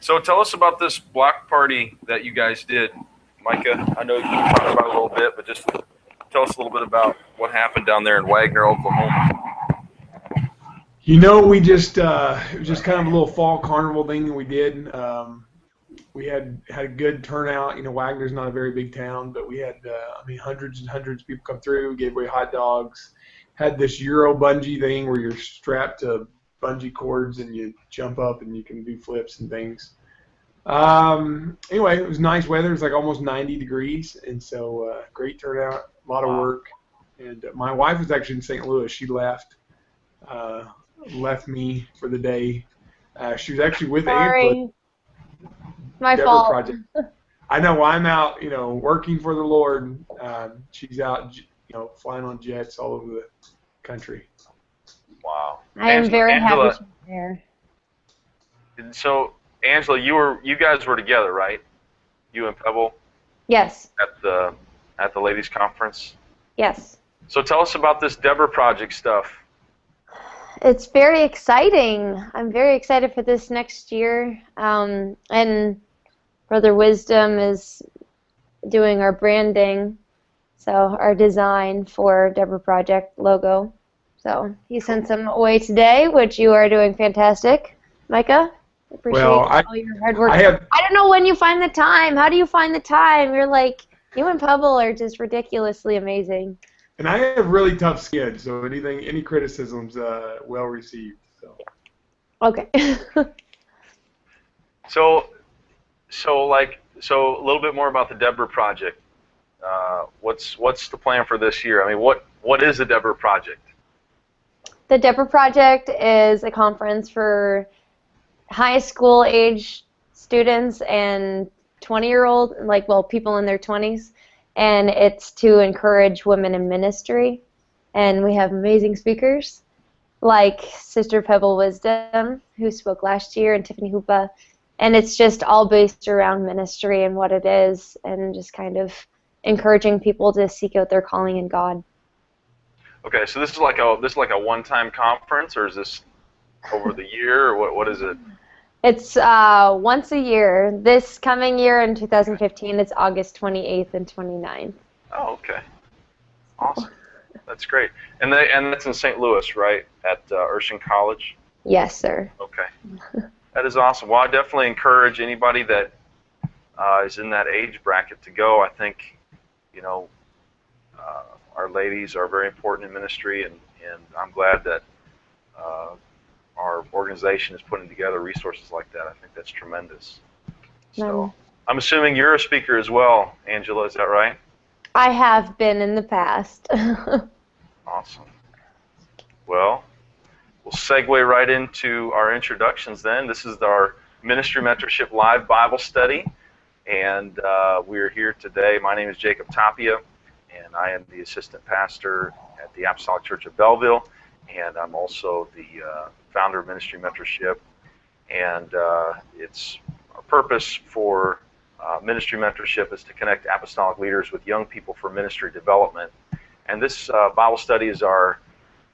So tell us about this block party that you guys did, Micah. I know you talked about it a little bit, but just tell us a little bit about what happened down there in Wagoner, Oklahoma. You know, we just uh, it was just kind of a little fall carnival thing that we did. Um, we had had a good turnout. You know, Wagoner's not a very big town, but we had uh, I mean hundreds and hundreds of people come through. Gave away hot dogs. Had this Euro bungee thing where you're strapped to bungee cords and you jump up and you can do flips and things. Um, anyway, it was nice weather. It was like almost 90 degrees, and so uh, great turnout. A lot of work. And uh, my wife was actually in St. Louis. She left uh, left me for the day. Uh, she was actually with Sorry. Amplet. My Deborah fault. Project. I know. Well, I'm out, you know, working for the Lord. Um, she's out, you know, flying on jets all over the country. Wow. I am very Angela, happy to be here. So, Angela, you were you guys were together, right? You and Pebble Yes, at the at the ladies' conference. yes. So tell us about this Deborah Project stuff. It's very exciting. I'm very excited for this next year. Um, and Brother Wisdom is doing our branding, so our design for Deborah Project logo. So he sent some away today, which you are doing fantastic, Micah. I Appreciate Well, I- all your hard work. I have I don't know when you find the time. How do you find the time? You're like you and Pebble are just ridiculously amazing. and I have really tough skin, so anything, any criticisms, uh, well received. So. Okay. So, so like, so a little bit more about the Deborah Project. Uh, what's what's the plan for this year? I mean, what what is the Deborah Project? The Deborah Project is a conference for high school age students and 20 year old, like, well, people in their 20s. And it's to encourage women in ministry. And we have amazing speakers like Sister Pebble Wisdom, who spoke last year, and Tiffany Hoopa. And it's just all based around ministry and what it is, and just kind of encouraging people to seek out their calling in God. Okay, so this is like a this is like a one-time conference, or is this over the year, or what what is it? It's uh, once a year. This coming year in 2015, it's August 28th and 29th. Oh, okay, awesome, that's great. And they and that's in St. Louis, right, at uh, Urshan College. Yes, sir. Okay. That is awesome. Well, I definitely encourage anybody that uh, is in that age bracket to go. I think, you know, uh, our ladies are very important in ministry, and, and I'm glad that uh, our organization is putting together resources like that. I think that's tremendous. So, Um, I'm assuming you're a speaker as well, Angela. Is that right? I have been in the past. Awesome. Well, we'll segue right into our introductions then. This is our Ministry Mentorship Live Bible Study, and uh, we're here today. My name is Jacob Tapia, and I am the assistant pastor at the Apostolic Church of Belleville, and I'm also the uh, founder of Ministry Mentorship. And uh, it's our purpose for uh, Ministry Mentorship is to connect apostolic leaders with young people for ministry development. And this uh, Bible study is our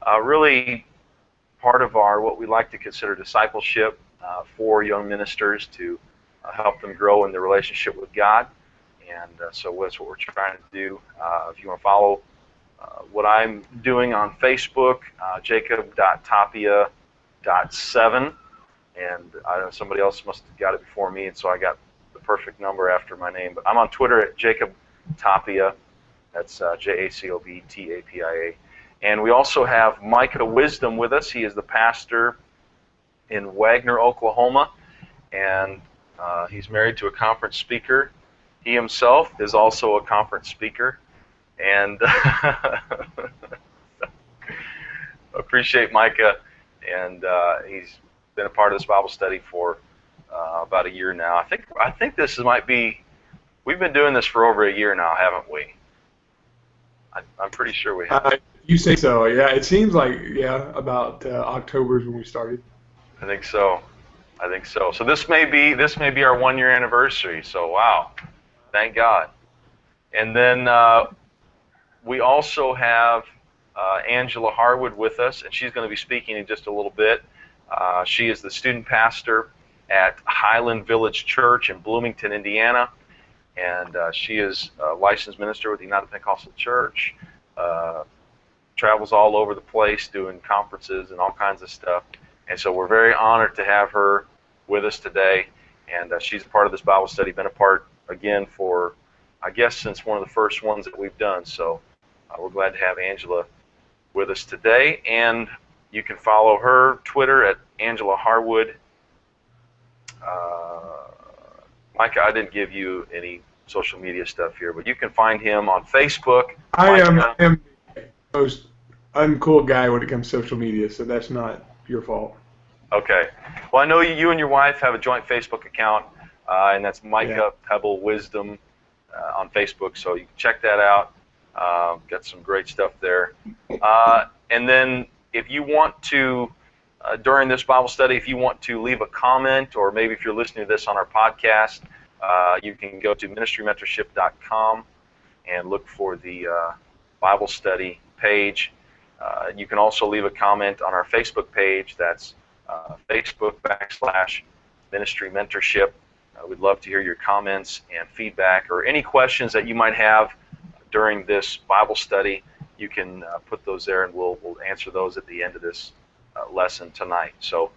uh, really part of our what we like to consider discipleship uh, for young ministers to help them grow in their relationship with God. And uh, so that's what we're trying to do. Uh, if you want to follow uh, what I'm doing on Facebook, uh, jacob.tapia.7. And I know somebody else must have got it before me, and so I got the perfect number after my name. But I'm on Twitter at Jacob Tapia. That's uh, J A C O B T A P I A. And we also have Micah Wisdom with us. He is the pastor in Wagoner, Oklahoma, and uh, he's married to a conference speaker. He himself is also a conference speaker, and appreciate Micah. And uh, he's been a part of this Bible study for uh, about a year now. I think I think this might be. We've been doing this for over a year now, haven't we? I, I'm pretty sure we have. Uh, you say so? Yeah. It seems like yeah, about uh, October is when we started. I think so. I think so. So this may be this may be our one year anniversary. So wow, thank God. And then uh, we also have uh, Angela Harwood with us, and she's going to be speaking in just a little bit. Uh, she is the student pastor at Highland Village Church in Bloomington, Indiana. And uh, she is a licensed minister with the United Pentecostal Church. Uh, travels all over the place doing conferences and all kinds of stuff. And so we're very honored to have her with us today. And uh, she's a part of this Bible study, been a part again for, I guess, since one of the first ones that we've done. So uh, we're glad to have Angela with us today. And you can follow her Twitter at Angela Harwood. Uh, Micah, I didn't give you any social media stuff here, but you can find him on Facebook. I am, I am the most uncool guy when it comes to social media, so that's not your fault. Okay. Well, I know you and your wife have a joint Facebook account, uh, and that's Micah yeah. Pebble Wisdom uh, on Facebook, so you can check that out. Uh, got some great stuff there. Uh, and then if you want to, uh, during this Bible study, if you want to leave a comment, or maybe if you're listening to this on our podcast, uh, you can go to ministrymentorship.com and look for the uh, Bible study page. Uh, you can also leave a comment on our Facebook page. That's uh, Facebook backslash ministry mentorship. We'd love to hear your comments and feedback or any questions that you might have during this Bible study you can uh, put those there, and we'll we'll answer those at the end of this uh, lesson tonight. So,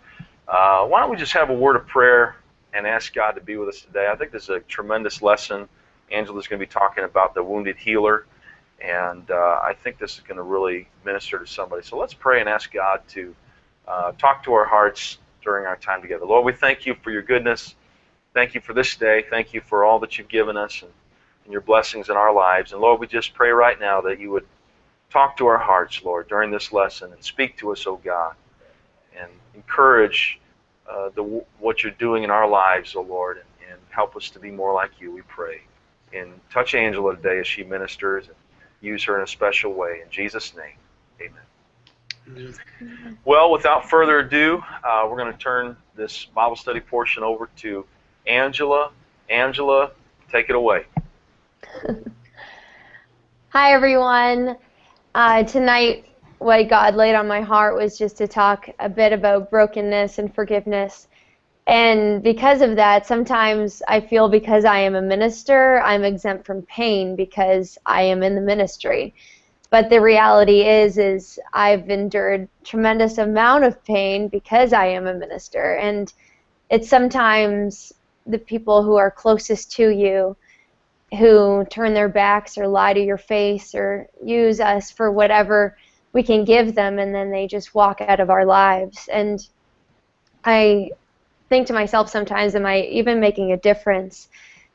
uh, why don't we just have a word of prayer and ask God to be with us today? I think this is a tremendous lesson. Angela's going to be talking about the wounded healer, and uh, I think this is going to really minister to somebody. So let's pray and ask God to uh, talk to our hearts during our time together. Lord, we thank you for your goodness. Thank you for this day. Thank you for all that you've given us and, and your blessings in our lives. And Lord, we just pray right now that you would Talk to our hearts, Lord, during this lesson and speak to us, O oh God, and encourage uh, the, what you're doing in our lives, O oh Lord, and, and help us to be more like you, we pray. And touch Angela today as she ministers and use her in a special way. In Jesus' name, amen. Well, without further ado, uh, we're going to turn this Bible study portion over to Angela. Angela, take it away. Hi, everyone. Uh, tonight, what God laid on my heart was just to talk a bit about brokenness and forgiveness. And because of that, sometimes I feel because I am a minister, I'm exempt from pain because I am in the ministry. But the reality is, is I've endured tremendous amount of pain because I am a minister, and it's sometimes the people who are closest to you who turn their backs or lie to your face or use us for whatever we can give them and then they just walk out of our lives. And i think to myself sometimes am i even making a difference?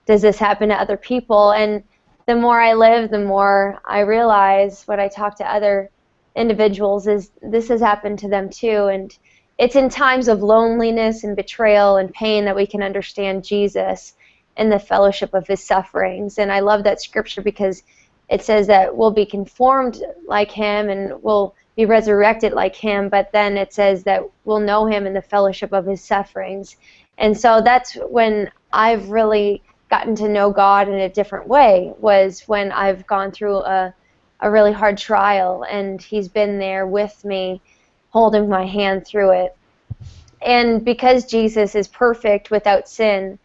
Does this happen to other people? And the more i live the more i realize when i talk to other individuals is this has happened to them too. And it's in times of loneliness and betrayal and pain that we can understand jesus and the fellowship of his sufferings. And I love that scripture because it says that we'll be conformed like him and we'll be resurrected like him, but then it says that we'll know him in the fellowship of his sufferings. And so that's when I've really gotten to know God in a different way was when I've gone through a a really hard trial and he's been there with me holding my hand through it. And because Jesus is perfect without sin,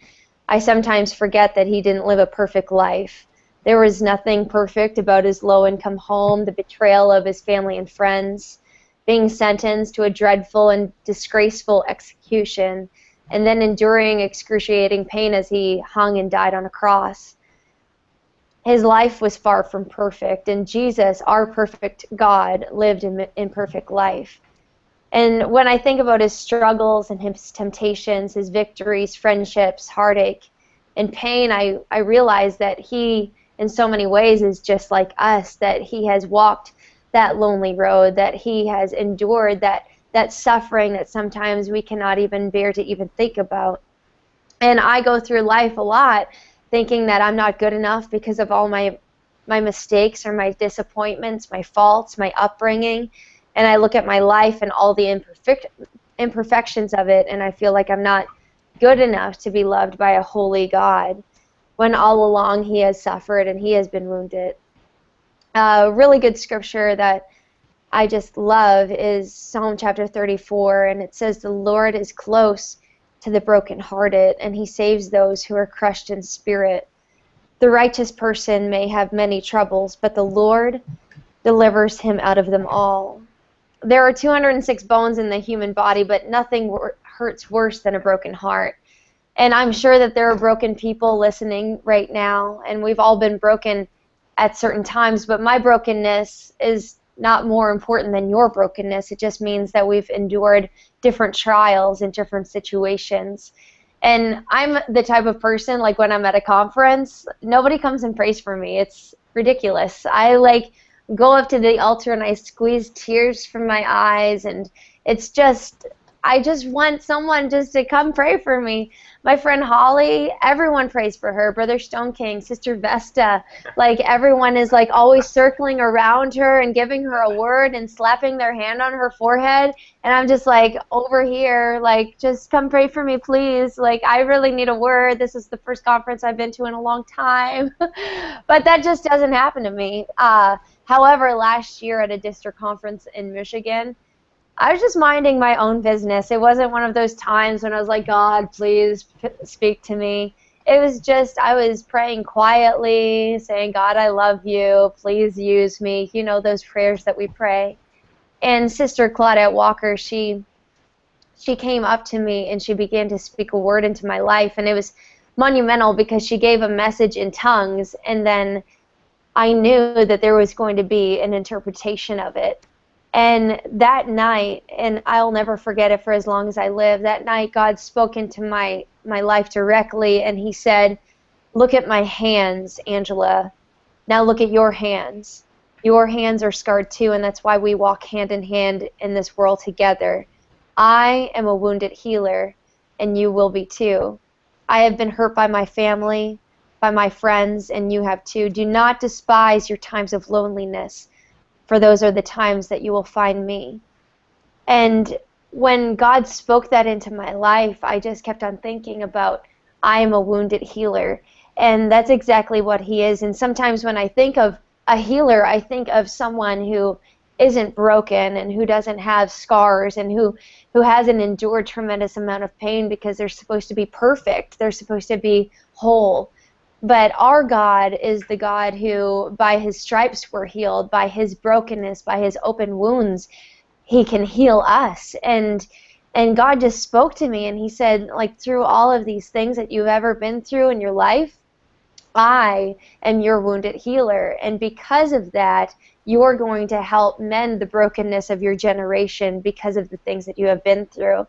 I sometimes forget that he didn't live a perfect life. There was nothing perfect about his low income home, the betrayal of his family and friends, being sentenced to a dreadful and disgraceful execution, and then enduring excruciating pain as he hung and died on a cross. His life was far from perfect, and Jesus, our perfect God, lived an imperfect life. And when I think about his struggles and his temptations, his victories, friendships, heartache, and pain, I, I realize that he, in so many ways, is just like us, that he has walked that lonely road, that he has endured that, that suffering that sometimes we cannot even bear to even think about. And I go through life a lot thinking that I'm not good enough because of all my my mistakes or my disappointments, my faults, my upbringing and I look at my life and all the imperfect imperfections of it, and I feel like I'm not good enough to be loved by a holy God, when all along He has suffered and He has been wounded. A uh, really good scripture that I just love is Psalm chapter 34, and it says, The Lord is close to the brokenhearted, and he saves those who are crushed in spirit. The righteous person may have many troubles, but the Lord delivers him out of them all. There are 206 bones in the human body, but nothing hurts worse than a broken heart. And I'm sure that there are broken people listening right now, and we've all been broken at certain times, but my brokenness is not more important than your brokenness. It just means that we've endured different trials in different situations. And I'm the type of person, like when I'm at a conference, nobody comes and prays for me. It's ridiculous. I like go up to the altar and I squeeze tears from my eyes, and it's just, I just want someone just to come pray for me. My friend Holly, everyone prays for her. Brother Stoneking, Sister Vesta, like everyone is like always circling around her and giving her a word and slapping their hand on her forehead. And I'm just like over here, like just come pray for me, please. Like I really need a word. This is the first conference I've been to in a long time, but that just doesn't happen to me. Uh, however, last year at a district conference in Michigan. I was just minding my own business. It wasn't one of those times when I was like, God, please speak to me. It was just, I was praying quietly, saying, God, I love you. Please use me. You know, those prayers that we pray. And Sister Claudette Walker, she she came up to me and she began to speak a word into my life and it was monumental because she gave a message in tongues and then I knew that there was going to be an interpretation of it and that night, and I'll never forget it for as long as I live, that night God spoke into my, my life directly and He said, Look at my hands, Angela. Now look at your hands. Your hands are scarred too, and that's why we walk hand in hand in this world together. I am a wounded healer, and you will be too. I have been hurt by my family, by my friends, and you have too. Do not despise your times of loneliness for those are the times that you will find me. And when God spoke that into my life, I just kept on thinking about I am a wounded healer. And that's exactly what he is. And sometimes when I think of a healer, I think of someone who isn't broken and who doesn't have scars and who who hasn't endured tremendous amount of pain because they're supposed to be perfect. They're supposed to be whole. But our God is the God who, by his stripes, were healed, by his brokenness, by his open wounds, he can heal us. And and God just spoke to me and he said, like, through all of these things that you've ever been through in your life, I am your wounded healer. And because of that, you're going to help mend the brokenness of your generation because of the things that you have been through.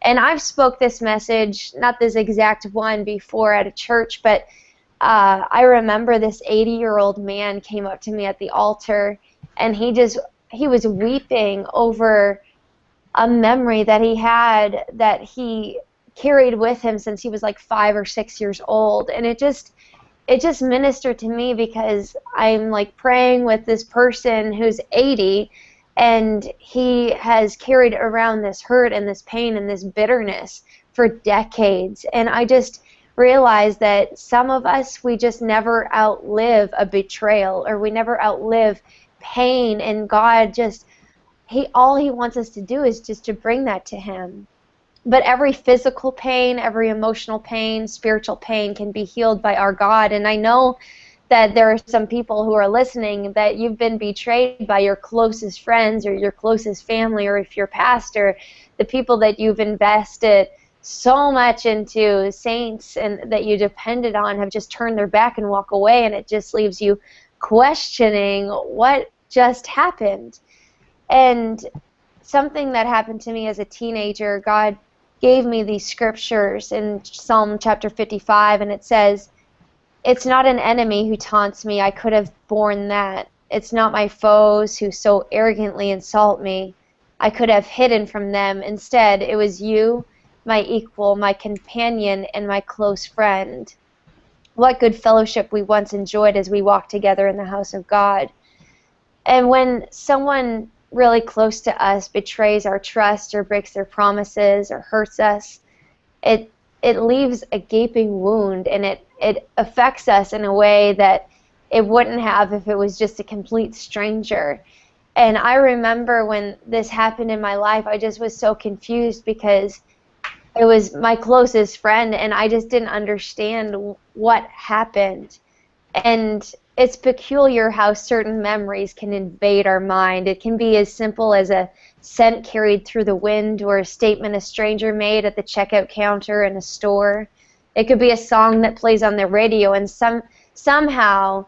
And I've spoke this message, not this exact one before at a church, but uh, I remember this 80 year old man came up to me at the altar and he just he was weeping over a memory that he had that he carried with him since he was like five or six years old. And it just it just ministered to me because I'm like praying with this person who's 80 and he has carried around this hurt and this pain and this bitterness for decades. And I just realize that some of us we just never outlive a betrayal or we never outlive pain and God just he all he wants us to do is just to bring that to him. But every physical pain every emotional pain spiritual pain can be healed by our God. And I know that there are some people who are listening that you've been betrayed by your closest friends or your closest family or if you're pastor the people that you've invested so much into saints and that you depended on have just turned their back and walk away and it just leaves you questioning what just happened. And something that happened to me as a teenager god gave me these scriptures in psalm chapter 55 and it says it's not an enemy who taunts me. I could have borne that. It's not my foes who so arrogantly insult me. I could have hidden from them. Instead it was you my equal, my companion, and my close friend. What good fellowship we once enjoyed as we walked together in the house of God. And when someone really close to us betrays our trust or breaks their promises or hurts us, it it leaves a gaping wound and it, it affects us in a way that it wouldn't have if it was just a complete stranger. And I remember when this happened in my life, I just was so confused because it was my closest friend, and I just didn't understand what happened. And it's peculiar how certain memories can invade our mind. It can be as simple as a scent carried through the wind or a statement a stranger made at the checkout counter in a store. It could be a song that plays on the radio, and some somehow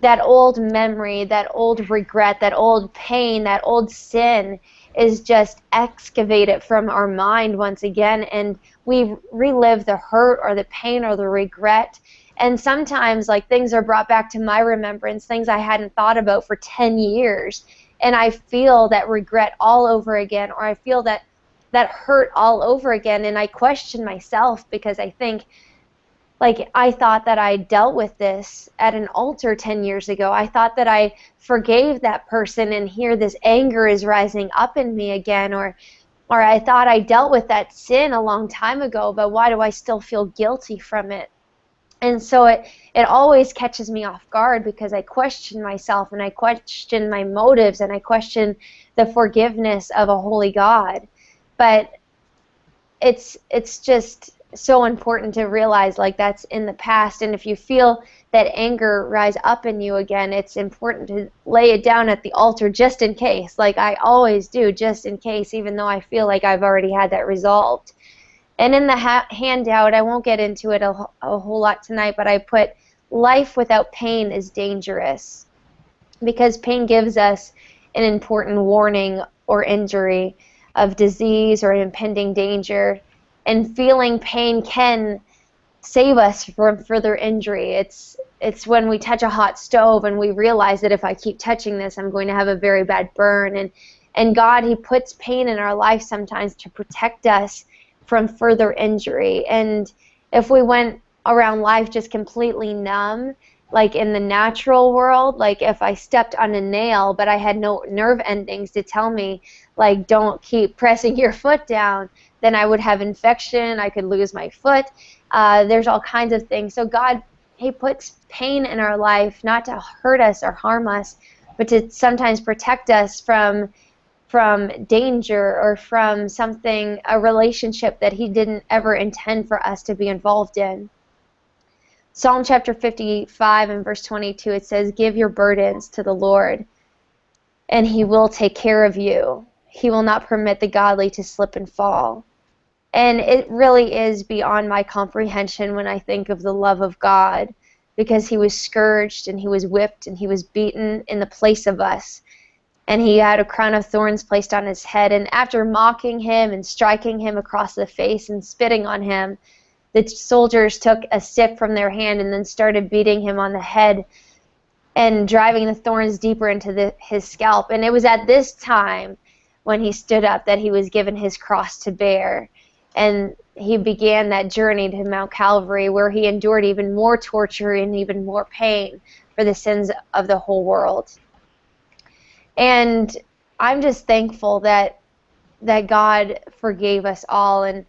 that old memory, that old regret, that old pain, that old sin is just excavated from our mind once again and we relive the hurt or the pain or the regret. And sometimes like things are brought back to my remembrance things i hadn't thought about for 10 years and i feel that regret all over again or i feel that that hurt all over again and i question myself because i think like I thought that I dealt with this at an altar 10 years ago. I thought that I forgave that person and here this anger is rising up in me again or or I thought I dealt with that sin a long time ago, but why do I still feel guilty from it? And so it it always catches me off guard because I question myself and I question my motives and I question the forgiveness of a holy God. But it's it's just so important to realize like that's in the past. And if you feel that anger rise up in you again it's important to lay it down at the altar just in case. Like i always do just in case even though i feel like i've already had that resolved. And in the ha- handout i won't get into it a, a whole lot tonight but i put life without pain is dangerous because pain gives us an important warning or injury of disease or impending danger and feeling pain can save us from further injury. It's it's when we touch a hot stove and we realize that if I keep touching this, I'm going to have a very bad burn. And and God, He puts pain in our life sometimes to protect us from further injury. And if we went around life just completely numb, like in the natural world, like if I stepped on a nail but I had no nerve endings to tell me, like, don't keep pressing your foot down, then I would have infection, I could lose my foot. Uh, there's all kinds of things. So God, He puts pain in our life not to hurt us or harm us, but to sometimes protect us from from danger or from something, a relationship that He didn't ever intend for us to be involved in. Psalm chapter 55 and verse 22, it says, Give your burdens to the Lord, and He will take care of you. He will not permit the godly to slip and fall. And it really is beyond my comprehension when I think of the love of God because he was scourged and he was whipped and he was beaten in the place of us. And he had a crown of thorns placed on his head. And after mocking him and striking him across the face and spitting on him, the soldiers took a stick from their hand and then started beating him on the head and driving the thorns deeper into the, his scalp. And it was at this time when he stood up that he was given his cross to bear and he began that journey to Mount Calvary where he endured even more torture and even more pain for the sins of the whole world. And I'm just thankful that that God forgave us all and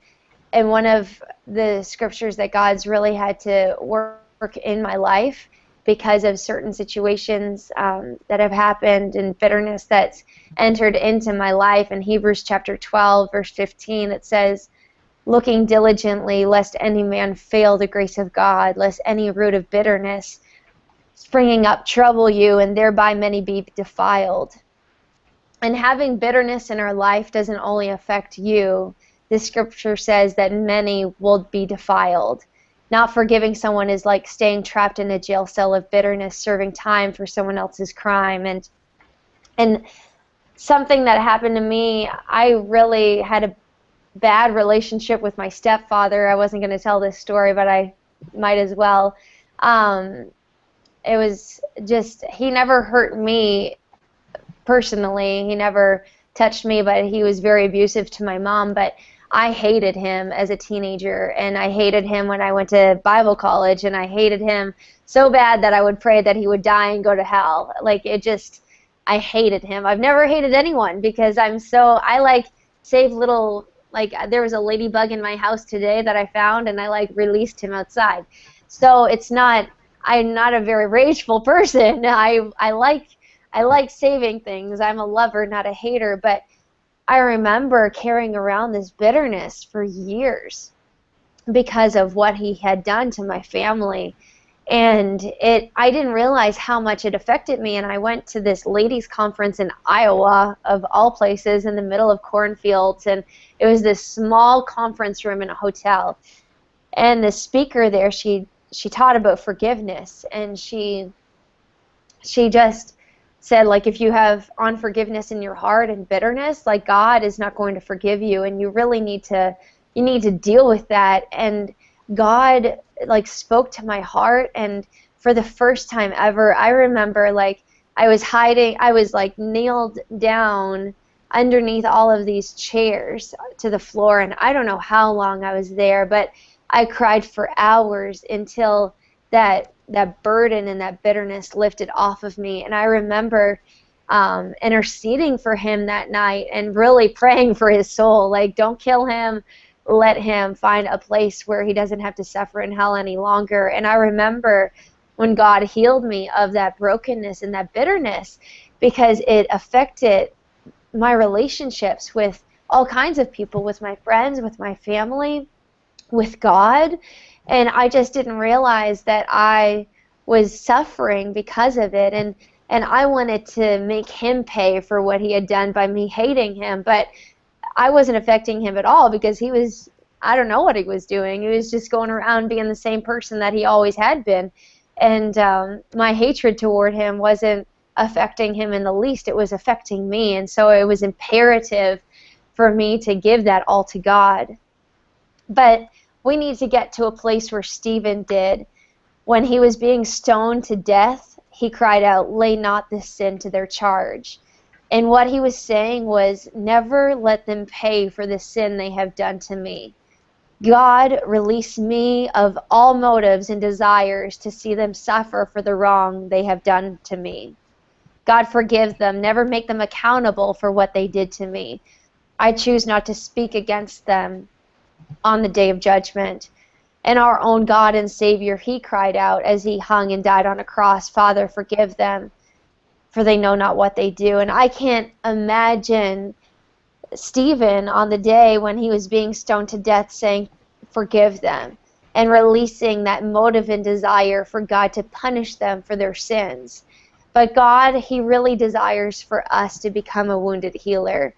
and one of the scriptures that God's really had to work in my life because of certain situations um, that have happened and bitterness that's entered into my life in Hebrews chapter 12 verse 15 it says looking diligently lest any man fail the grace of God, lest any root of bitterness springing up trouble you, and thereby many be defiled. And having bitterness in our life doesn't only affect you. This scripture says that many will be defiled. Not forgiving someone is like staying trapped in a jail cell of bitterness, serving time for someone else's crime. And and something that happened to me, I really had a bad relationship with my stepfather. I wasn't going to tell this story, but I might as well. Um, it was just he never hurt me personally. He never touched me, but he was very abusive to my mom. But I hated him as a teenager, and I hated him when I went to Bible college, and I hated him so bad that I would pray that he would die and go to hell. Like it just, I hated him. I've never hated anyone because I'm so I like save little like uh, there was a ladybug in my house today that I found, and I like released him outside. So it's not. I'm not a very rageful person. I I like I like saving things. I'm a lover, not a hater. But I remember carrying around this bitterness for years because of what he had done to my family and it I didn't realize how much it affected me. And I went to this ladies conference in Iowa of all places in the middle of cornfields. And it was this small conference room in a hotel. And the speaker there she she taught about forgiveness. And she she just said like if you have unforgiveness in your heart and bitterness like God is not going to forgive you. And you really need to you need to deal with that. And God like spoke to my heart and for the first time ever I remember like I was hiding I was like kneeled down underneath all of these chairs to the floor and I don't know how long I was there but I cried for hours until that that burden and that bitterness lifted off of me and I remember um, interceding for him that night and really praying for his soul like don't kill him let him find a place where he doesn't have to suffer in hell any longer. And I remember when God healed me of that brokenness and that bitterness because it affected my relationships with all kinds of people, with my friends, with my family, with God. And I just didn't realize that I was suffering because of it. And and I wanted to make him pay for what he had done by me hating him. But I wasn't affecting him at all because he was I don't know what he was doing. He was just going around being the same person that he always had been. And um, my hatred toward him wasn't affecting him in the least. It was affecting me. And so it was imperative for me to give that all to God. But we need to get to a place where Stephen did. When he was being stoned to death, he cried out, Lay not this sin to their charge. And what he was saying was, never let them pay for the sin they have done to me. God, release me of all motives and desires to see them suffer for the wrong they have done to me. God, forgive them. Never make them accountable for what they did to me. I choose not to speak against them on the day of judgment. And our own God and Savior, he cried out as he hung and died on a cross, Father, forgive them for they know not what they do. And I can't imagine Stephen on the day when he was being stoned to death saying, Forgive them, and releasing that motive and desire for God to punish them for their sins. But God, He really desires for us to become a wounded healer.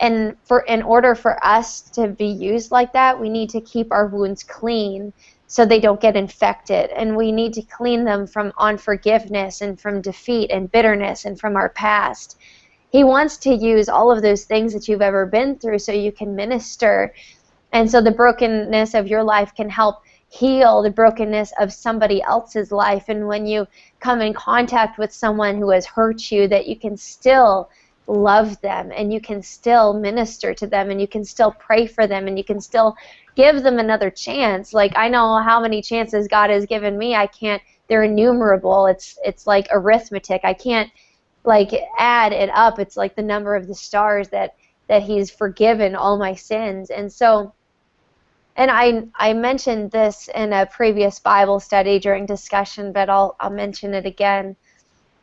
And for in order for us to be used like that, we need to keep our wounds clean so they don't get infected. And we need to clean them from unforgiveness and from defeat and bitterness and from our past. He wants to use all of those things that you've ever been through so you can minister. And so the brokenness of your life can help heal the brokenness of somebody else's life. And when you come in contact with someone who has hurt you, that you can still love them and you can still minister to them and you can still pray for them and you can still give them another chance. Like I know how many chances God has given me. I can't they're innumerable. It's it's like arithmetic. I can't like add it up. It's like the number of the stars that that he's forgiven all my sins. And so and I I mentioned this in a previous Bible study during discussion, but I'll I'll mention it again.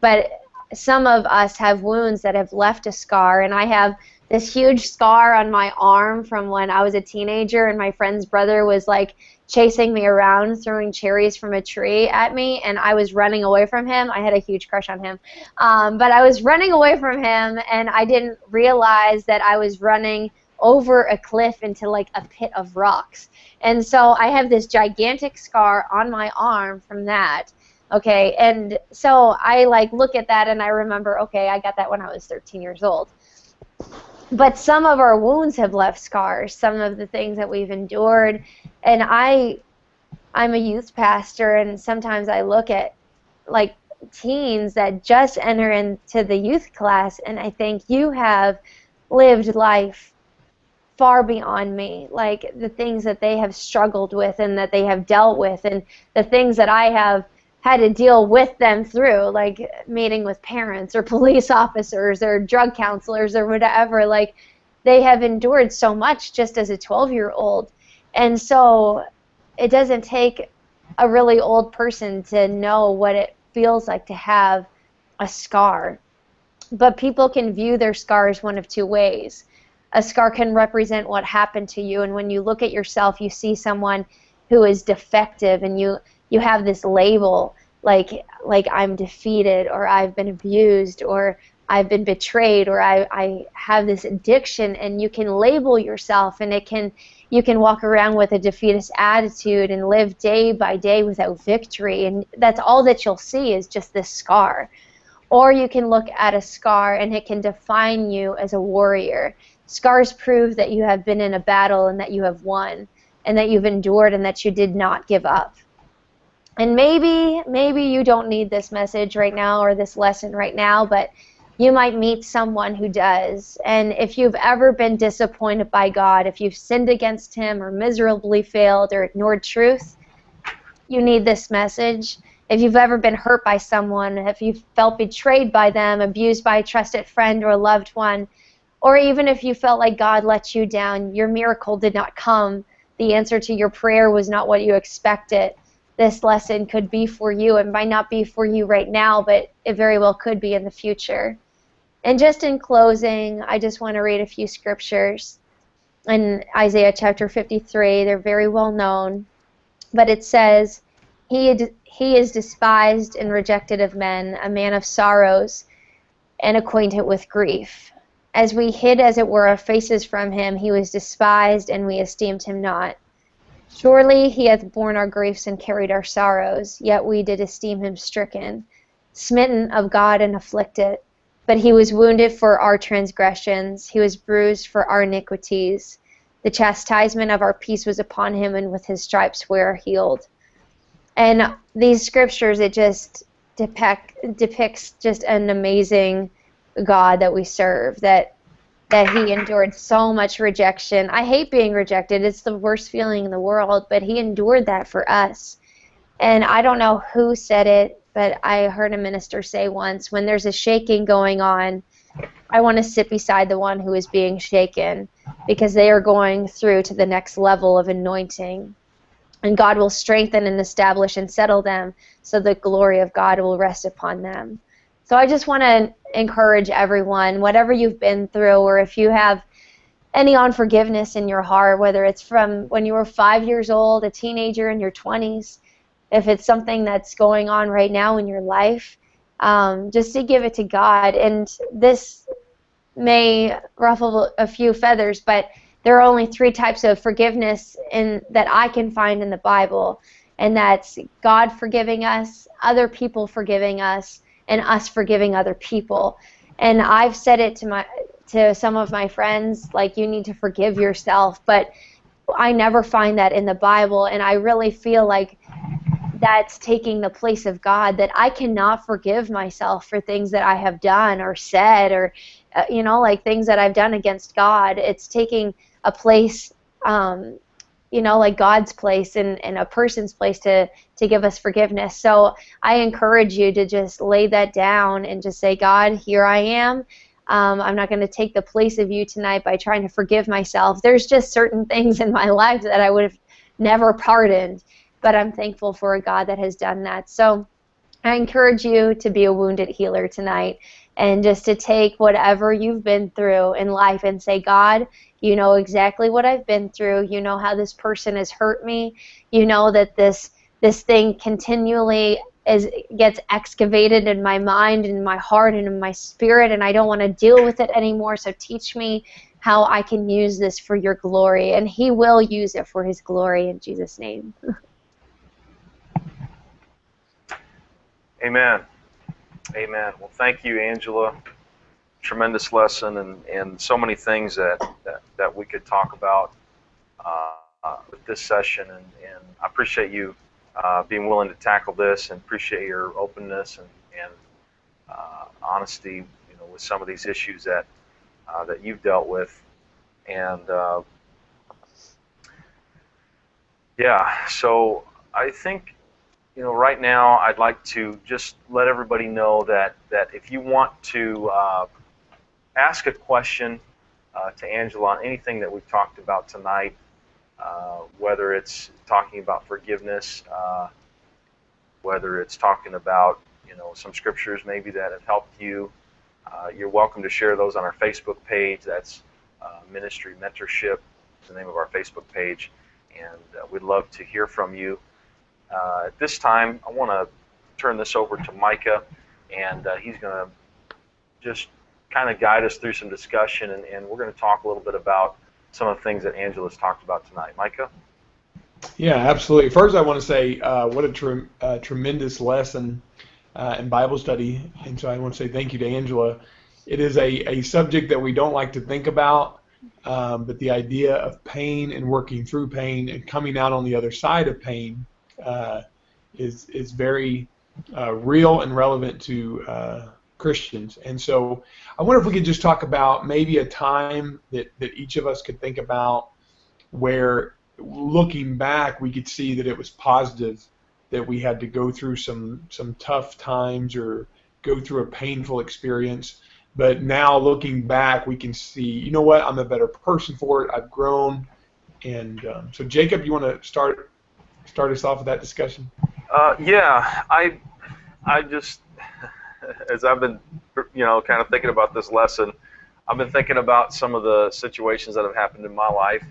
But some of us have wounds that have left a scar and I have this huge scar on my arm from when I was a teenager and my friend's brother was like chasing me around throwing cherries from a tree at me and I was running away from him. I had a huge crush on him. Um, but I was running away from him and I didn't realize that I was running over a cliff into like a pit of rocks. And so I have this gigantic scar on my arm from that. Okay, and so I like look at that and I remember, okay, I got that when I was 13 years old but some of our wounds have left scars some of the things that we've endured. And i i'm a youth pastor and sometimes i look at like teens that just enter into the youth class and i think you have lived life far beyond me. Like the things that they have struggled with and that they have dealt with and the things that i have had to deal with them through, like meeting with parents or police officers or drug counselors or whatever. Like they have endured so much just as a 12 year old. And so it doesn't take a really old person to know what it feels like to have a scar. But people can view their scars one of two ways. a scar can represent what happened to you and when you look at yourself you see someone who is defective and you you have this label like like I'm defeated or I've been abused or I've been betrayed or I, I have this addiction and you can label yourself and it can you can walk around with a defeatist attitude and live day by day without victory. And that's all that you'll see is just this scar. Or you can look at a scar and it can define you as a warrior. Scars prove that you have been in a battle and that you have won and that you've endured and that you did not give up and maybe maybe you don't need this message right now or this lesson right now but you might meet someone who does. And if you've ever been disappointed by God, if you've sinned against Him or miserably failed or ignored truth, you need this message. If you've ever been hurt by someone, if you've felt betrayed by them, abused by a trusted friend or a loved one, or even if you felt like God let you down, your miracle did not come, the answer to your prayer was not what you expected, this lesson could be for you. It might not be for you right now, but it very well could be in the future. And just in closing, I just want to read a few scriptures in Isaiah chapter 53. They're very well known. But it says, He, he is despised and rejected of men, a man of sorrows and acquainted with grief. As we hid, as it were, our faces from him, he was despised, and we esteemed him not. Surely he hath borne our griefs and carried our sorrows, yet we did esteem him stricken, smitten of God and afflicted. But he was wounded for our transgressions, he was bruised for our iniquities. The chastisement of our peace was upon him, and with his stripes we are healed. And these scriptures, it just depict, depicts just an amazing God that we serve, that that he endured so much rejection. I hate being rejected. It's the worst feeling in the world, but he endured that for us. And I don't know who said it, but I heard a minister say once when there's a shaking going on, I want to sit beside the one who is being shaken because they are going through to the next level of anointing. And God will strengthen and establish and settle them so the glory of God will rest upon them. So I just want to encourage everyone, whatever you've been through, or if you have any unforgiveness in your heart, whether it's from when you were five years old, a teenager in your 20s, if it's something that's going on right now in your life, um, just to give it to God. And this may ruffle a few feathers, but there are only three types of forgiveness in that I can find in the Bible, and that's God forgiving us, other people forgiving us, and us forgiving other people. And I've said it to my to some of my friends like you need to forgive yourself, but I never find that in the Bible and I really feel like that's taking the place of God that I cannot forgive myself for things that I have done or said or uh, you know like things that I've done against God. It's taking a place um, you know, like God's place and, and a person's place to, to give us forgiveness. So I encourage you to just lay that down and just say, God, here I am. Um, I'm not going to take the place of you tonight by trying to forgive myself. There's just certain things in my life that I would have never pardoned, but I'm thankful for a God that has done that. So I encourage you to be a wounded healer tonight and just to take whatever you've been through in life and say, God, you know exactly what I've been through. You know how this person has hurt me. You know that this this thing continually is gets excavated in my mind and my heart and in my spirit and I don't want to deal with it anymore. So teach me how I can use this for your glory and he will use it for his glory in Jesus name. Amen. Amen. Well, thank you, Angela tremendous lesson and, and so many things that, that, that we could talk about uh, uh, with this session. And, and I appreciate you uh, being willing to tackle this and appreciate your openness and, and uh, honesty you know, with some of these issues that, uh, that you've dealt with. And uh, yeah, so I think you know, right now I'd like to just let everybody know that, that if you want to uh, ask a question uh, to Angela on anything that we've talked about tonight, uh, whether it's talking about forgiveness, uh, whether it's talking about you know some scriptures maybe that have helped you. Uh, you're welcome to share those on our Facebook page. That's uh, Ministry Mentorship. The name of our Facebook page, and we'd love to hear from you. Uh, at this time, I want to turn this over to Micah, and uh, he's going to just kind of guide us through some discussion, and, and we're going to talk a little bit about some of the things that Angela's talked about tonight. Micah? Yeah, absolutely. First, I want to say uh, what a tre- uh, tremendous lesson uh, in Bible study, and so I want to say thank you to Angela. It is a, a subject that we don't like to think about, um, but the idea of pain and working through pain and coming out on the other side of pain uh, is is very uh, real and relevant to uh, Christians. And so I wonder if we could just talk about maybe a time that, that each of us could think about where looking back we could see that it was positive that we had to go through some some tough times or go through a painful experience. But now looking back we can see you know what? I'm a better person for it. I've grown. And um, so jacob you want to start start us off with that discussion uh, yeah i i just as I've been, you know, kind of thinking about this lesson, I've been thinking about some of the situations that have happened in my life,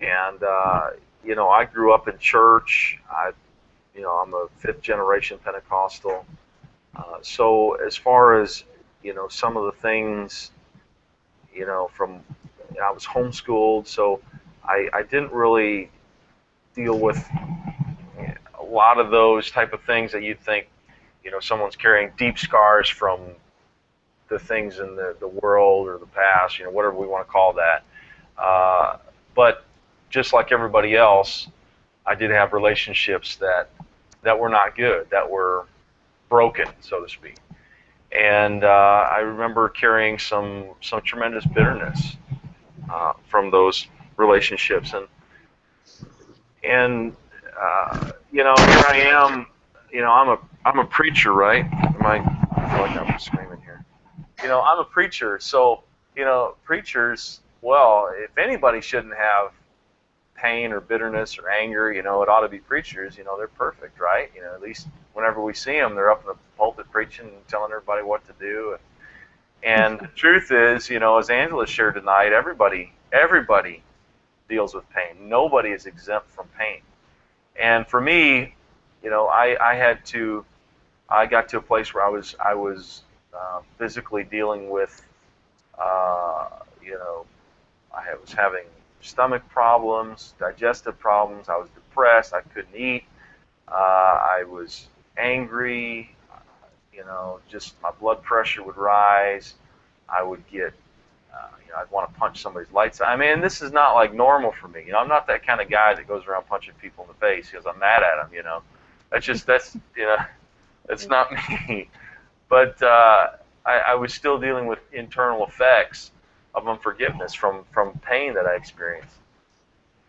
and uh, you know, I grew up in church. I, you know, I'm a fifth generation Pentecostal. Uh, so as far as you know, some of the things, you know, from I was homeschooled, so I, I didn't really deal with a lot of those type of things that you'd think you know someone's carrying deep scars from the things in the, the world or the past, you know, whatever we want to call that. Uh, but just like everybody else, I did have relationships that that were not good, that were broken, so to speak. And uh, I remember carrying some some tremendous bitterness uh, from those relationships, and and uh, you know, here I am. You know, I'm a I'm a preacher, right? Am I? I feel like I'm screaming here. You know, I'm a preacher, so you know, preachers. Well, if anybody shouldn't have pain or bitterness or anger, you know, it ought to be preachers. You know, they're perfect, right? You know, at least whenever we see them, they're up in the pulpit preaching and telling everybody what to do. And the truth is, you know, as Angela shared tonight, everybody, everybody deals with pain. Nobody is exempt from pain. And for me, you know, I, I had to I got to a place where I was I was uh, physically dealing with, uh, you know, I was having stomach problems, digestive problems. I was depressed. I couldn't eat. Uh, I was angry. You know, just my blood pressure would rise. I would get, uh, you know, I'd want to punch somebody's lights. I mean, this is not like normal for me. You know, I'm not that kind of guy that goes around punching people in the face because I'm mad at them. You know, that's just that's you know that's not me. But uh, I, I was still dealing with internal effects of unforgiveness from, from pain that I experienced.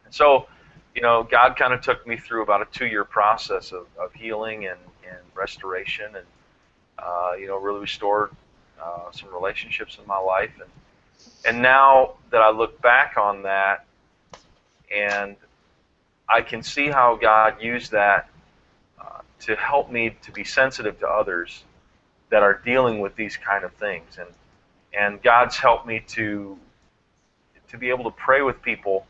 And so, you know, God kind of took me through about a two year process of, of healing and, and restoration and, uh, you know, really restored uh, some relationships in my life. And, and now that I look back on that and I can see how God used that uh, to help me to be sensitive to others that are dealing with these kind of things and and God's helped me to to be able to pray with people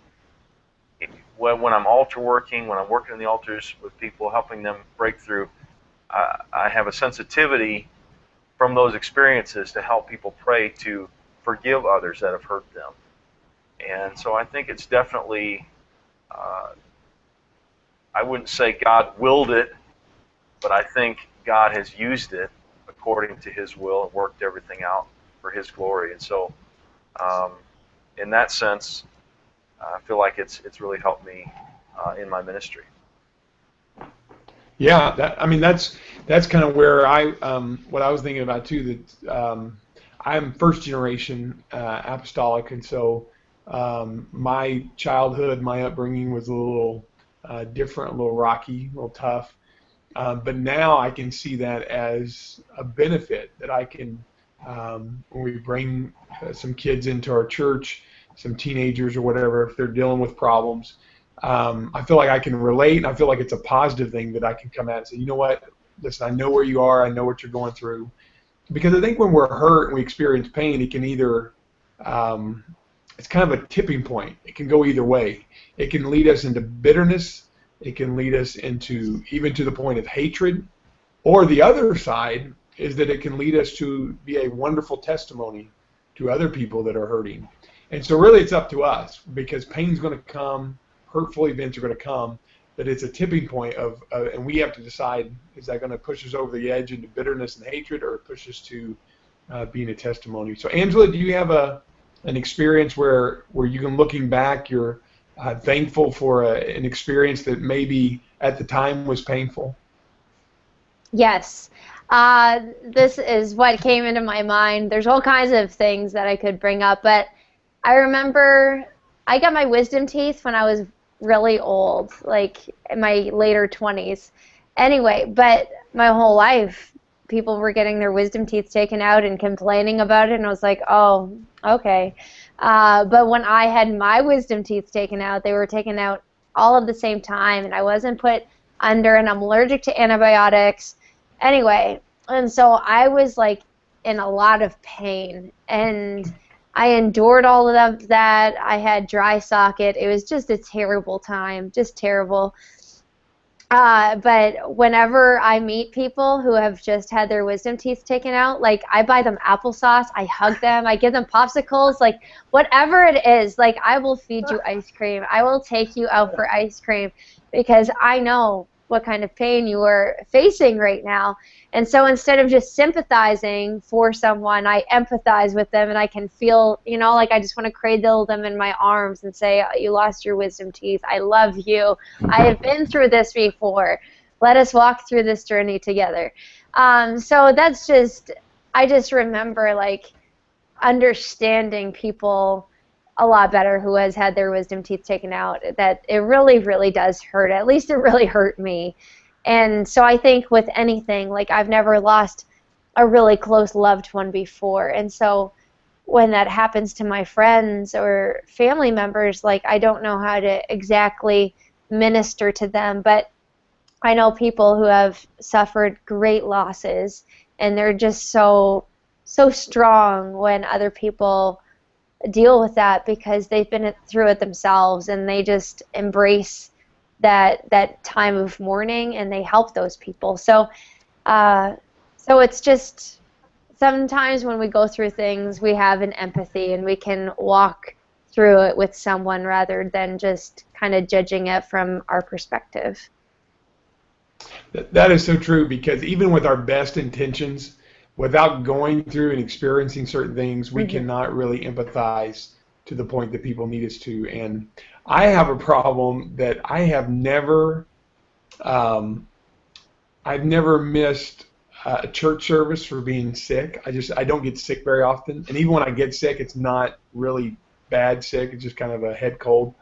when, when I'm altar working, when I'm working in the altars with people, helping them break through. Uh, I have a sensitivity from those experiences to help people pray to forgive others that have hurt them. And so I think it's definitely, uh, I wouldn't say God willed it but I think God has used it according to His will and worked everything out for His glory. And so, um, in that sense, I feel like it's it's really helped me uh, in my ministry. Yeah, that, I mean that's that's kind of where I um, what I was thinking about too. That um, I'm first generation uh, apostolic, and so um, my childhood, my upbringing was a little uh, different, a little rocky, a little tough. Uh, but now I can see that as a benefit that I can, um, when we bring uh, some kids into our church, some teenagers or whatever, if they're dealing with problems, um, I feel like I can relate, and I feel like it's a positive thing that I can come at and say, you know what, listen, I know where you are, I know what you're going through, because I think when we're hurt and we experience pain, it can either um, it's kind of a tipping point. It can go either way. It can lead us into bitterness. It can lead us into even to the point of hatred. Or the other side is that it can lead us to be a wonderful testimony to other people that are hurting. And so really it's up to us because pain's going to come, hurtful events are going to come, but it's a tipping point of, uh, and we have to decide is that going to push us over the edge into bitterness and hatred or push us to uh, being a testimony. So Angela, do you have a an experience where where you can looking back you're uh, thankful for a, an experience that maybe at the time was painful? Yes. Uh, this is what came into my mind. There's all kinds of things that I could bring up, but I remember I got my wisdom teeth when I was really old, like in my later 20s. Anyway, but my whole life, people were getting their wisdom teeth taken out and complaining about it, and I was like, oh, okay. Uh, but when I had my wisdom teeth taken out, they were taken out all at the same time, and I wasn't put under, and I'm allergic to antibiotics. Anyway, and so I was like in a lot of pain, and I endured all of that. I had dry socket. It was just a terrible time, just terrible. Uh, but whenever I meet people who have just had their wisdom teeth taken out, like I buy them applesauce, I hug them, I give them popsicles, like whatever it is, like I will feed you ice cream. I will take you out for ice cream because I know what kind of pain you are facing right now. And so instead of just sympathizing for someone, I empathize with them and I can feel, you know, like I just want to cradle them in my arms and say, You lost your wisdom teeth. I love you. I have been through this before. Let us walk through this journey together. Um, so that's just, I just remember like understanding people a lot better who has had their wisdom teeth taken out that it really really does hurt at least it really hurt me and so i think with anything like i've never lost a really close loved one before. And so when that happens to my friends or family members like i don't know how to exactly minister to them but i know people who have suffered great losses and they're just so so strong when other people deal with that because they've been through it themselves and they just embrace that that time of mourning and they help those people. So, uh, so it's just sometimes when we go through things, we have an empathy and we can walk through it with someone rather than just kind of judging it from our perspective. That is so true because even with our best intentions, without going through and experiencing certain things, we mm-hmm. cannot really empathize to the point that people need us to. And I have a problem that I have never, um, I've never missed a church service for being sick. I just I don't get sick very often, and even when I get sick, it's not really bad sick. It's just kind of a head cold.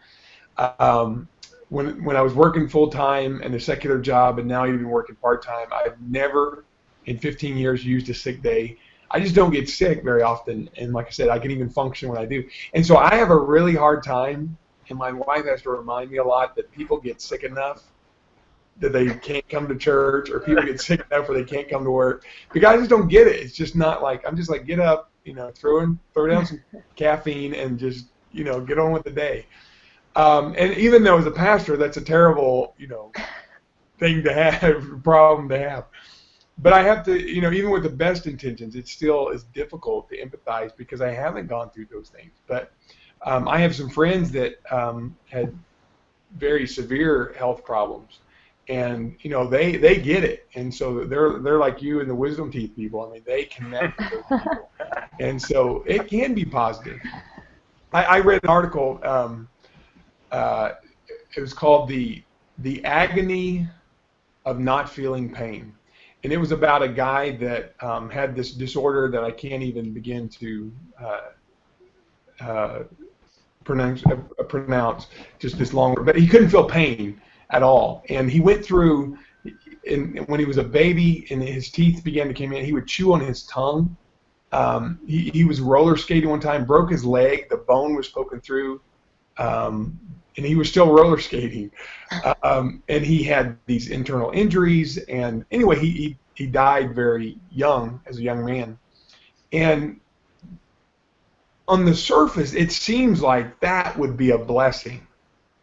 Um, when when I was working full time and a secular job, and now even working part time, I've never in 15 years used a sick day. I just don't get sick very often, and like I said, I can even function when I do. And so I have a really hard time, and my wife has to remind me a lot that people get sick enough that they can't come to church, or people get sick enough where they can't come to work. Because I just don't get it. It's just not like I'm just like get up, you know, throw in, throw down some caffeine, and just you know get on with the day. Um, and even though as a pastor, that's a terrible, you know, thing to have, problem to have but I have to, you know, even with the best intentions, it still is difficult to empathize because I haven't gone through those things. But um, I have some friends that um, had very severe health problems, and you know they they get it, and so they're they're like you and the wisdom teeth people. I mean, they connect and so it can be positive. I, I read an article. Um, uh, it was called the the agony of not feeling pain and it was about a guy that um, had this disorder that I can't even begin to uh, uh, pronounce, uh, pronounce just this long, but he couldn't feel pain at all, and he went through. And when he was a baby and his teeth began to come in, he would chew on his tongue. Um, he, he was roller skating one time, broke his leg, the bone was poking through. Um, and he was still roller skating. Um, and he had these internal injuries, and anyway, he, he he died very young as a young man. And on the surface, it seems like that would be a blessing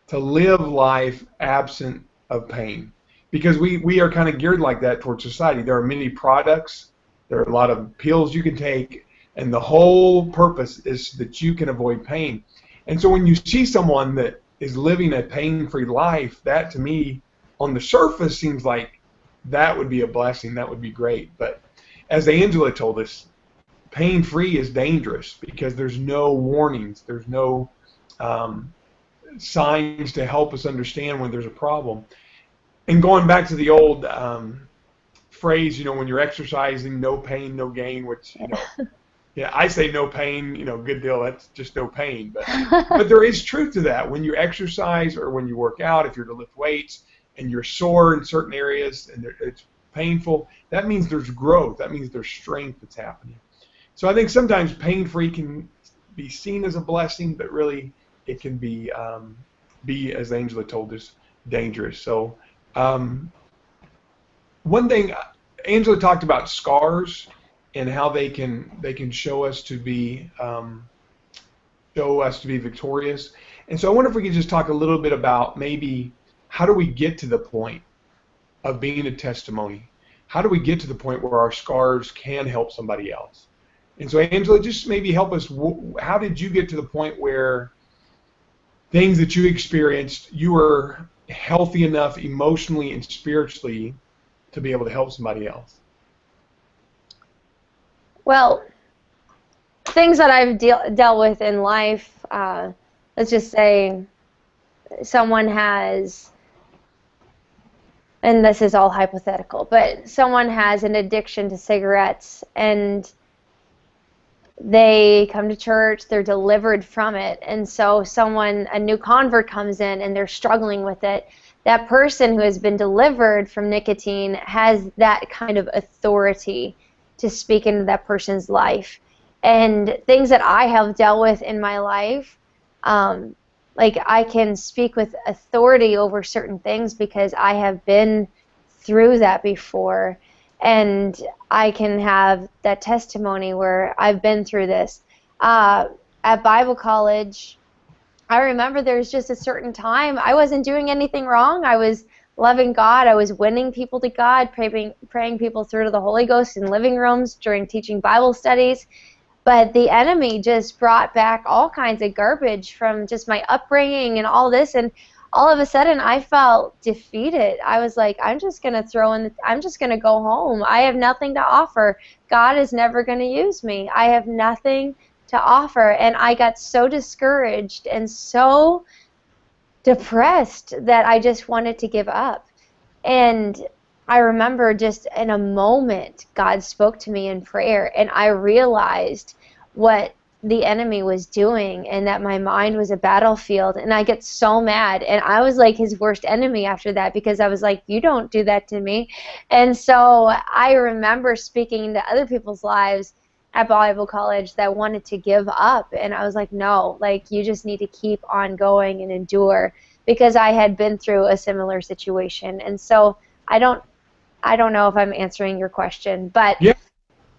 to live life absent of pain. Because we, we are kind of geared like that towards society. There are many products, there are a lot of pills you can take, and the whole purpose is that you can avoid pain. And so when you see someone that is living a pain free life, that to me, on the surface, seems like that would be a blessing. That would be great. But as Angela told us, pain free is dangerous because there's no warnings, there's no um, signs to help us understand when there's a problem. And going back to the old um, phrase, you know, when you're exercising, no pain, no gain, which, you know, yeah, I say no pain, you know, good deal. That's just no pain. But but there is truth to that. When you exercise or when you work out, if you're to lift weights and you're sore in certain areas and it's painful, that means there's growth. That means there's strength that's happening. So I think sometimes pain-free can be seen as a blessing, but really it can be um, be as Angela told us dangerous. So um, one thing Angela talked about scars and how they can they can show us to be um, show us to be victorious. And so I wonder if we could just talk a little bit about maybe how do we get to the point of being a testimony? How do we get to the point where our scars can help somebody else? And so Angela, just maybe help us. How did you get to the point where things that you experienced, you were healthy enough emotionally and spiritually to be able to help somebody else? Well, things that I've deal, dealt with in life, uh, let's just say someone has, and this is all hypothetical, but someone has an addiction to cigarettes and they come to church, they're delivered from it, and so someone, a new convert comes in and they're struggling with it. That person who has been delivered from nicotine has that kind of authority to speak into that person's life. And things that I have dealt with in my life, um, like I can speak with authority over certain things because I have been through that before. And I can have that testimony where I've been through this. Uh, at Bible college, I remember there was just a certain time I wasn't doing anything wrong. I was loving God. I was winning people to God, praying, praying people through to the Holy Ghost in living rooms during teaching Bible studies. But the enemy just brought back all kinds of garbage from just my upbringing and all this. And all of a sudden, I felt defeated. I was like, I'm just going to throw in, the, I'm just going to go home. I have nothing to offer. God is never going to use me. I have nothing to offer. And I got so discouraged and so depressed that I just wanted to give up. And I remember just in a moment, God spoke to me in prayer, and I realized what the enemy was doing and that my mind was a battlefield and I get so mad and I was like his worst enemy after that because I was like you don't do that to me and so I remember speaking to other people's lives at Bible college that wanted to give up and I was like no like you just need to keep on going and endure because I had been through a similar situation. And so I don't I don't know if I'm answering your question, but yeah.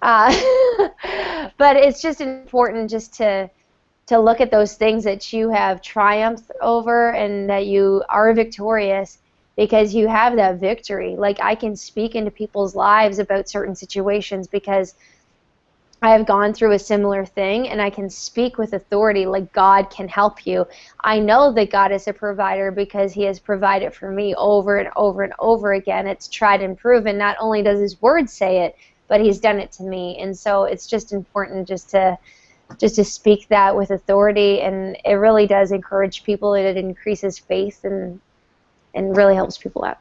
Uh, but it's just important just to to look at those things that you have triumphed over and that you are victorious because you have that victory. Like I can speak into people's lives about certain situations because I have gone through a similar thing and I can speak with authority like God can help you. I know that God is a provider because he has provided for me over and over and over again. It's tried and proven. Not only does his word say it, but he's done it to me. And so it's just important just to just to speak that with authority and it really does encourage people it increases faith and and really helps people out.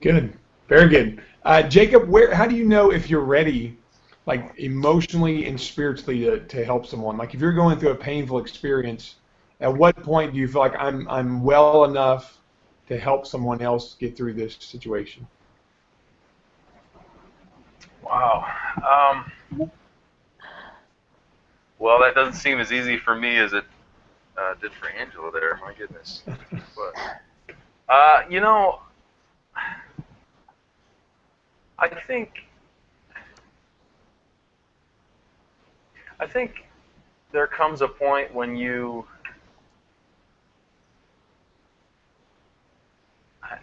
Good. Very good. Uh, Jacob, where how do you know if you're ready like emotionally and spiritually to, to help someone? Like if you're going through a painful experience, at what point do you feel like I'm I'm well enough to help someone else get through this situation? Wow. Um, well, that doesn't seem as easy for me as it uh, did for Angela there. My goodness. But uh, you know, I think I think there comes a point when you I,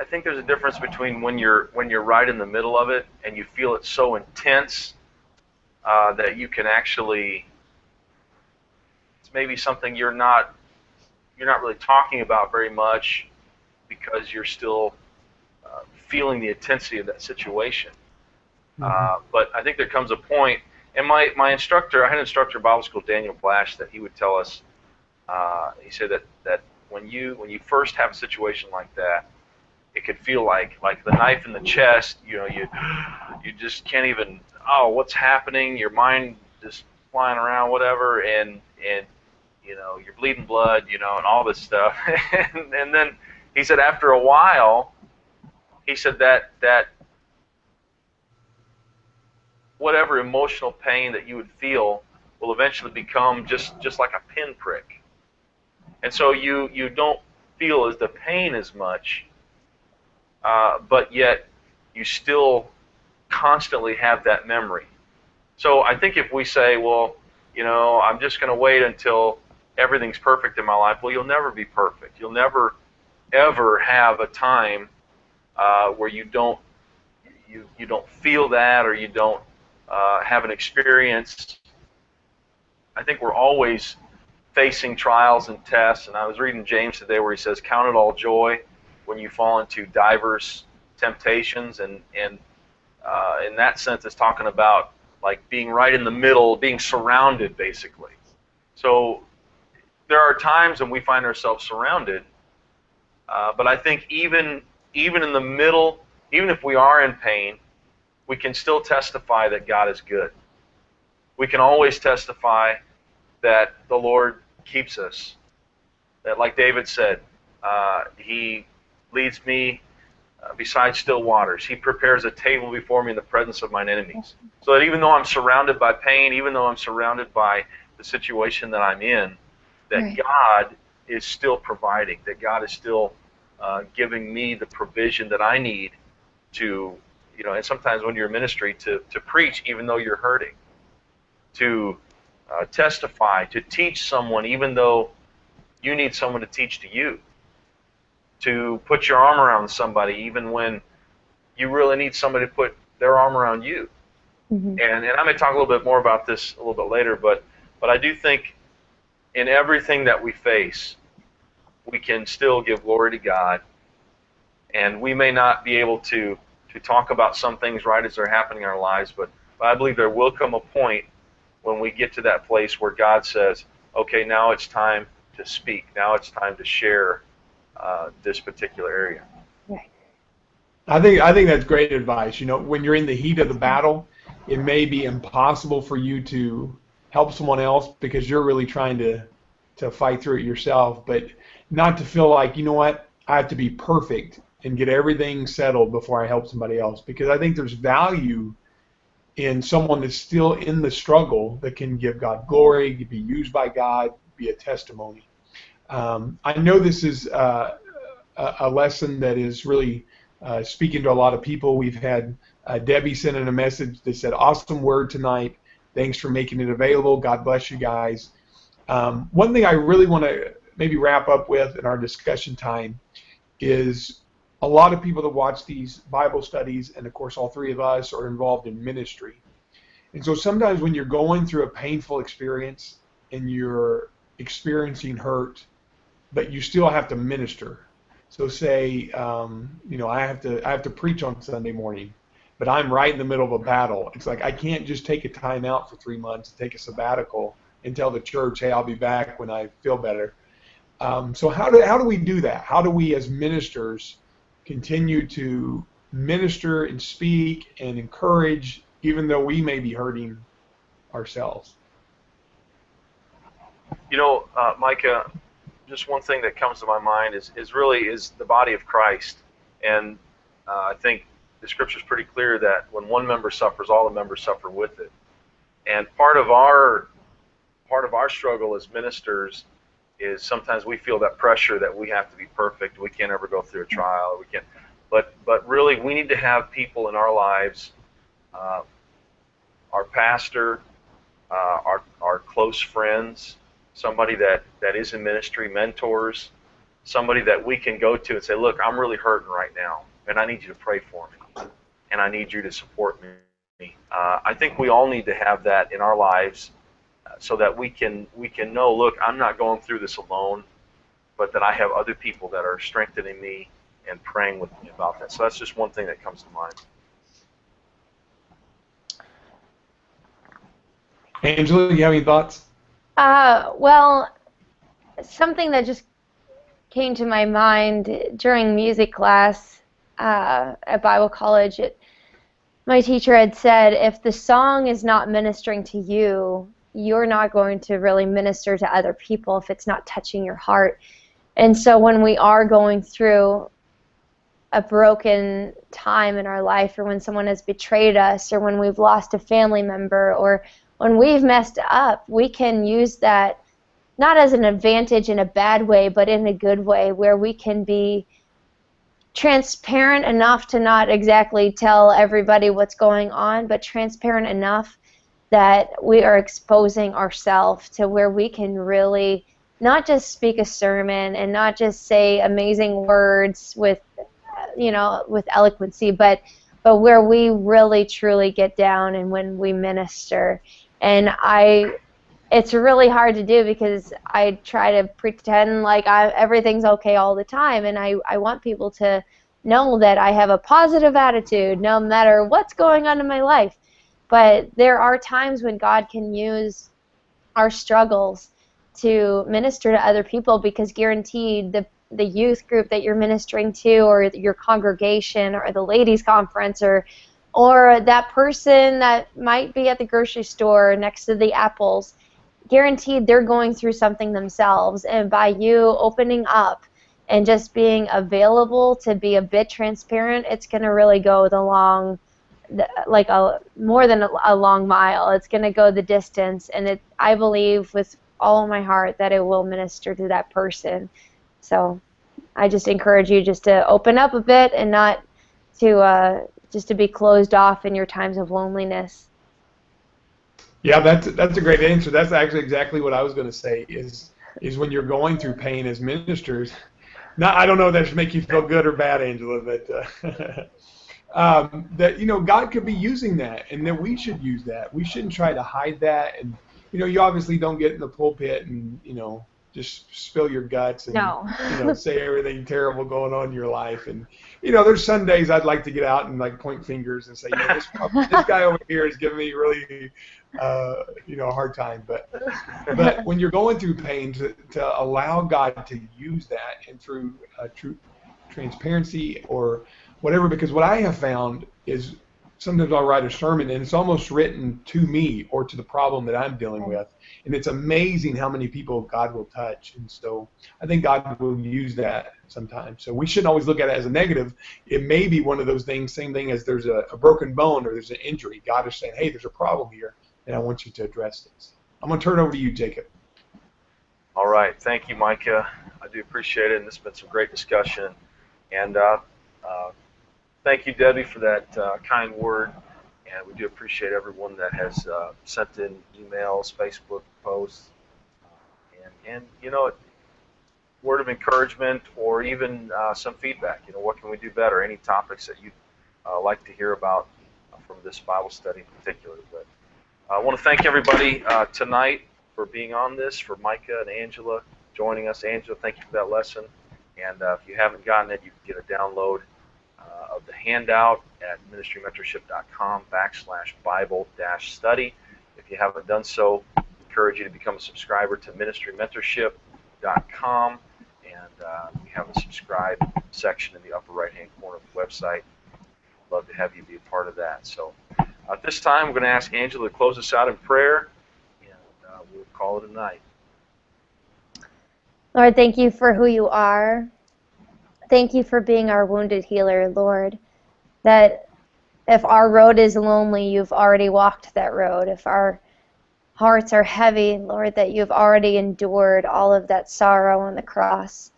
I think there's a difference between when you're when you're right in the middle of it and you feel it so intense uh, that you can actually it's maybe something you're not you're not really talking about very much because you're still uh, feeling the intensity of that situation. Mm-hmm. Uh, but I think there comes a point, and my, my instructor, I had an instructor in Bible school, Daniel Blash, that he would tell us. Uh, he said that, that when you when you first have a situation like that, it could feel like like the knife in the chest. You know, you you just can't even. Oh, what's happening? Your mind just flying around, whatever, and and you know you're bleeding blood, you know, and all this stuff. and, and then he said after a while, he said that that whatever emotional pain that you would feel will eventually become just just like a pinprick. And so you you don't feel as the pain as much, uh, but yet you still constantly have that memory. So I think if we say, well, you know, I'm just going to wait until everything's perfect in my life, well, you'll never be perfect. You'll never ever have a time uh, where you don't you you don't feel that or you don't uh, have an experience. I think we're always facing trials and tests. And I was reading James today where he says, "Count it all joy when you fall into diverse temptations." And and uh, in that sense, it's talking about like being right in the middle, being surrounded, basically. So there are times when we find ourselves surrounded, uh, but I think even even in the middle, even if we are in pain, we can still testify that God is good. We can always testify that the Lord keeps us. That, like David said, uh, He leads me uh, beside still waters. He prepares a table before me in the presence of mine enemies. So that even though I'm surrounded by pain, even though I'm surrounded by the situation that I'm in, that right. God is still providing, that God is still uh, giving me the provision that I need to, you know, and sometimes when you're in ministry, to, to preach even though you're hurting, to uh, testify, to teach someone even though you need someone to teach to you, to put your arm around somebody even when you really need somebody to put their arm around you. Mm-hmm. And, and I may talk a little bit more about this a little bit later, but, but I do think in everything that we face, we can still give glory to God. And we may not be able to, to talk about some things right as they're happening in our lives, but, but I believe there will come a point when we get to that place where God says, okay, now it's time to speak. Now it's time to share uh, this particular area. I think I think that's great advice. You know, when you're in the heat of the battle, it may be impossible for you to help someone else because you're really trying to to fight through it yourself. But not to feel like, you know what, I have to be perfect and get everything settled before I help somebody else. Because I think there's value in someone that's still in the struggle that can give God glory, be used by God, be a testimony. Um, I know this is uh, a lesson that is really uh, speaking to a lot of people. We've had uh, Debbie send in a message that said, Awesome word tonight. Thanks for making it available. God bless you guys. Um, one thing I really want to maybe wrap up with in our discussion time is a lot of people that watch these Bible studies, and of course, all three of us are involved in ministry. And so sometimes when you're going through a painful experience and you're experiencing hurt, but you still have to minister. So say, um, you know, I have to I have to preach on Sunday morning, but I'm right in the middle of a battle. It's like I can't just take a time out for three months, take a sabbatical, and tell the church, hey, I'll be back when I feel better. Um, so how do how do we do that? How do we as ministers continue to minister and speak and encourage, even though we may be hurting ourselves? You know, uh, Micah, just one thing that comes to my mind is is really is the body of Christ, and uh, I think the scripture is pretty clear that when one member suffers, all the members suffer with it. And part of our part of our struggle as ministers is sometimes we feel that pressure that we have to be perfect. We can't ever go through a trial. We can't. But but really, we need to have people in our lives, uh, our pastor, uh, our, our close friends, somebody that, that is in ministry, mentors, somebody that we can go to and say, look, I'm really hurting right now, and I need you to pray for me, and I need you to support me. Uh, I think we all need to have that in our lives uh, so that we can we can know, look, I'm not going through this alone, but that I have other people that are strengthening me and praying with me about that. So that's just one thing that comes to mind. Angela, you have any thoughts? Uh, well, something that just came to my mind during music class uh, at Bible college. It, my teacher had said, if the song is not ministering to you, you're not going to really minister to other people if it's not touching your heart. And so when we are going through a broken time in our life, or when someone has betrayed us, or when we've lost a family member, or when we've messed up, we can use that not as an advantage in a bad way, but in a good way, where we can be transparent enough to not exactly tell everybody what's going on, but transparent enough that we are exposing ourselves to where we can really not just speak a sermon and not just say amazing words with you know with eloquency but but where we really truly get down and when we minister and I it's really hard to do because I try to pretend like I, everything's okay all the time, and I, I want people to know that I have a positive attitude no matter what's going on in my life. But there are times when God can use our struggles to minister to other people because guaranteed the the youth group that you're ministering to or your congregation or the ladies conference or or that person that might be at the grocery store next to the apples guaranteed they're going through something themselves. And by you opening up and just being available to be a bit transparent it's going to really go the long like a more than a long mile. It's going to go the distance. And it i believe with all my heart that it will minister to that person. So i just encourage you just to open up a bit and not to uh, just to be closed off in your times of loneliness. Yeah, that's that's a great answer. That's actually exactly what I was going to say. Is is when you're going through pain as ministers. Now I don't know if that should make you feel good or bad, Angela, but uh, um, that you know God could be using that, and that we should use that. We shouldn't try to hide that, and you know you obviously don't get in the pulpit and you know just spill your guts and no. you know say everything terrible going on in your life and you know there's some days I'd like to get out and like point fingers and say you know, this, this guy over here is giving me really uh, you know a hard time but but when you're going through pain to, to allow God to use that and through uh, true transparency or whatever because what I have found is sometimes I'll write a sermon and it's almost written to me or to the problem that I'm dealing with and it's amazing how many people God will touch. And so I think God will use that sometimes. So we shouldn't always look at it as a negative. It may be one of those things, same thing as there's a, a broken bone or there's an injury. God is saying, hey, there's a problem here, and I want you to address this. I'm going to turn it over to you, Jacob. All right. Thank you, Micah. I do appreciate it, and this has been some great discussion. And uh, uh, thank you, Debbie, for that uh, kind word and we do appreciate everyone that has uh, sent in emails, Facebook posts, uh, and and you know, word of encouragement or even uh, some feedback. You know, what can we do better? Any topics that you'd uh, like to hear about uh, from this Bible study in particular. But uh, I want to thank everybody tonight for being on this. For Micah and Angela joining us. Angela, thank you for that lesson. And if you haven't gotten it, you can get a download uh, of the handout at ministrymentorship.com backslash Bible dash study. If you haven't done so, I encourage you to become a subscriber to ministrymentorship.com. And uh, we have a subscribe section in the upper right hand corner of the website. Love to have you be a part of that. So at this time, we're going to ask Angela to close us out in prayer, and uh, we'll call it a night. Lord, thank you for who you are. Thank you for being our wounded healer, Lord. That if our road is lonely, you've already walked that road. If our hearts are heavy, Lord, that you've already endured all of that sorrow on the cross.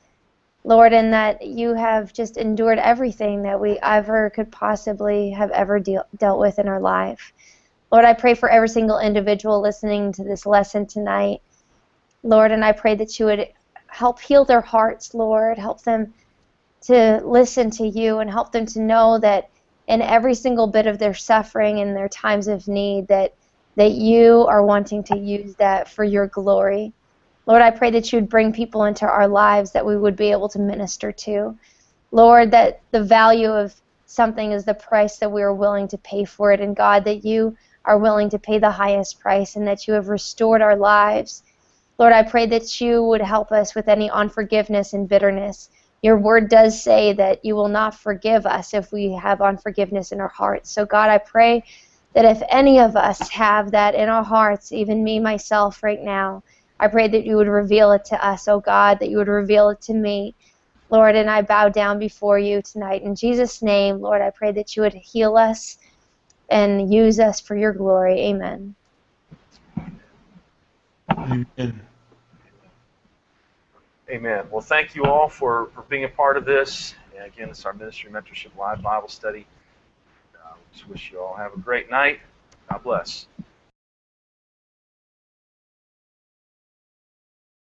Lord, and that you have just endured everything that we ever could possibly have ever deal, dealt with in our life. Lord, I pray for every single individual listening to this lesson tonight. Lord, and I pray that you would help heal their hearts, Lord. Help them to listen to you and help them to know that in every single bit of their suffering and their times of need that that you are wanting to use that for your glory. Lord, I pray that you would bring people into our lives that we would be able to minister to. Lord, that the value of something is the price that we are willing to pay for it. And God, that you are willing to pay the highest price and that you have restored our lives. Lord, I pray that you would help us with any unforgiveness and bitterness. Your word does say that you will not forgive us if we have unforgiveness in our hearts. So, God, I pray that if any of us have that in our hearts, even me, myself, right now, I pray that you would reveal it to us, oh God, that you would reveal it to me. Lord, and I bow down before you tonight. In Jesus' name, Lord, I pray that you would heal us and use us for your glory. Amen. Amen. Amen. Well, thank you all for, for being a part of this. And again, it's our Ministry Mentorship Live Bible Study. Uh, just wish you all have a great night. God bless.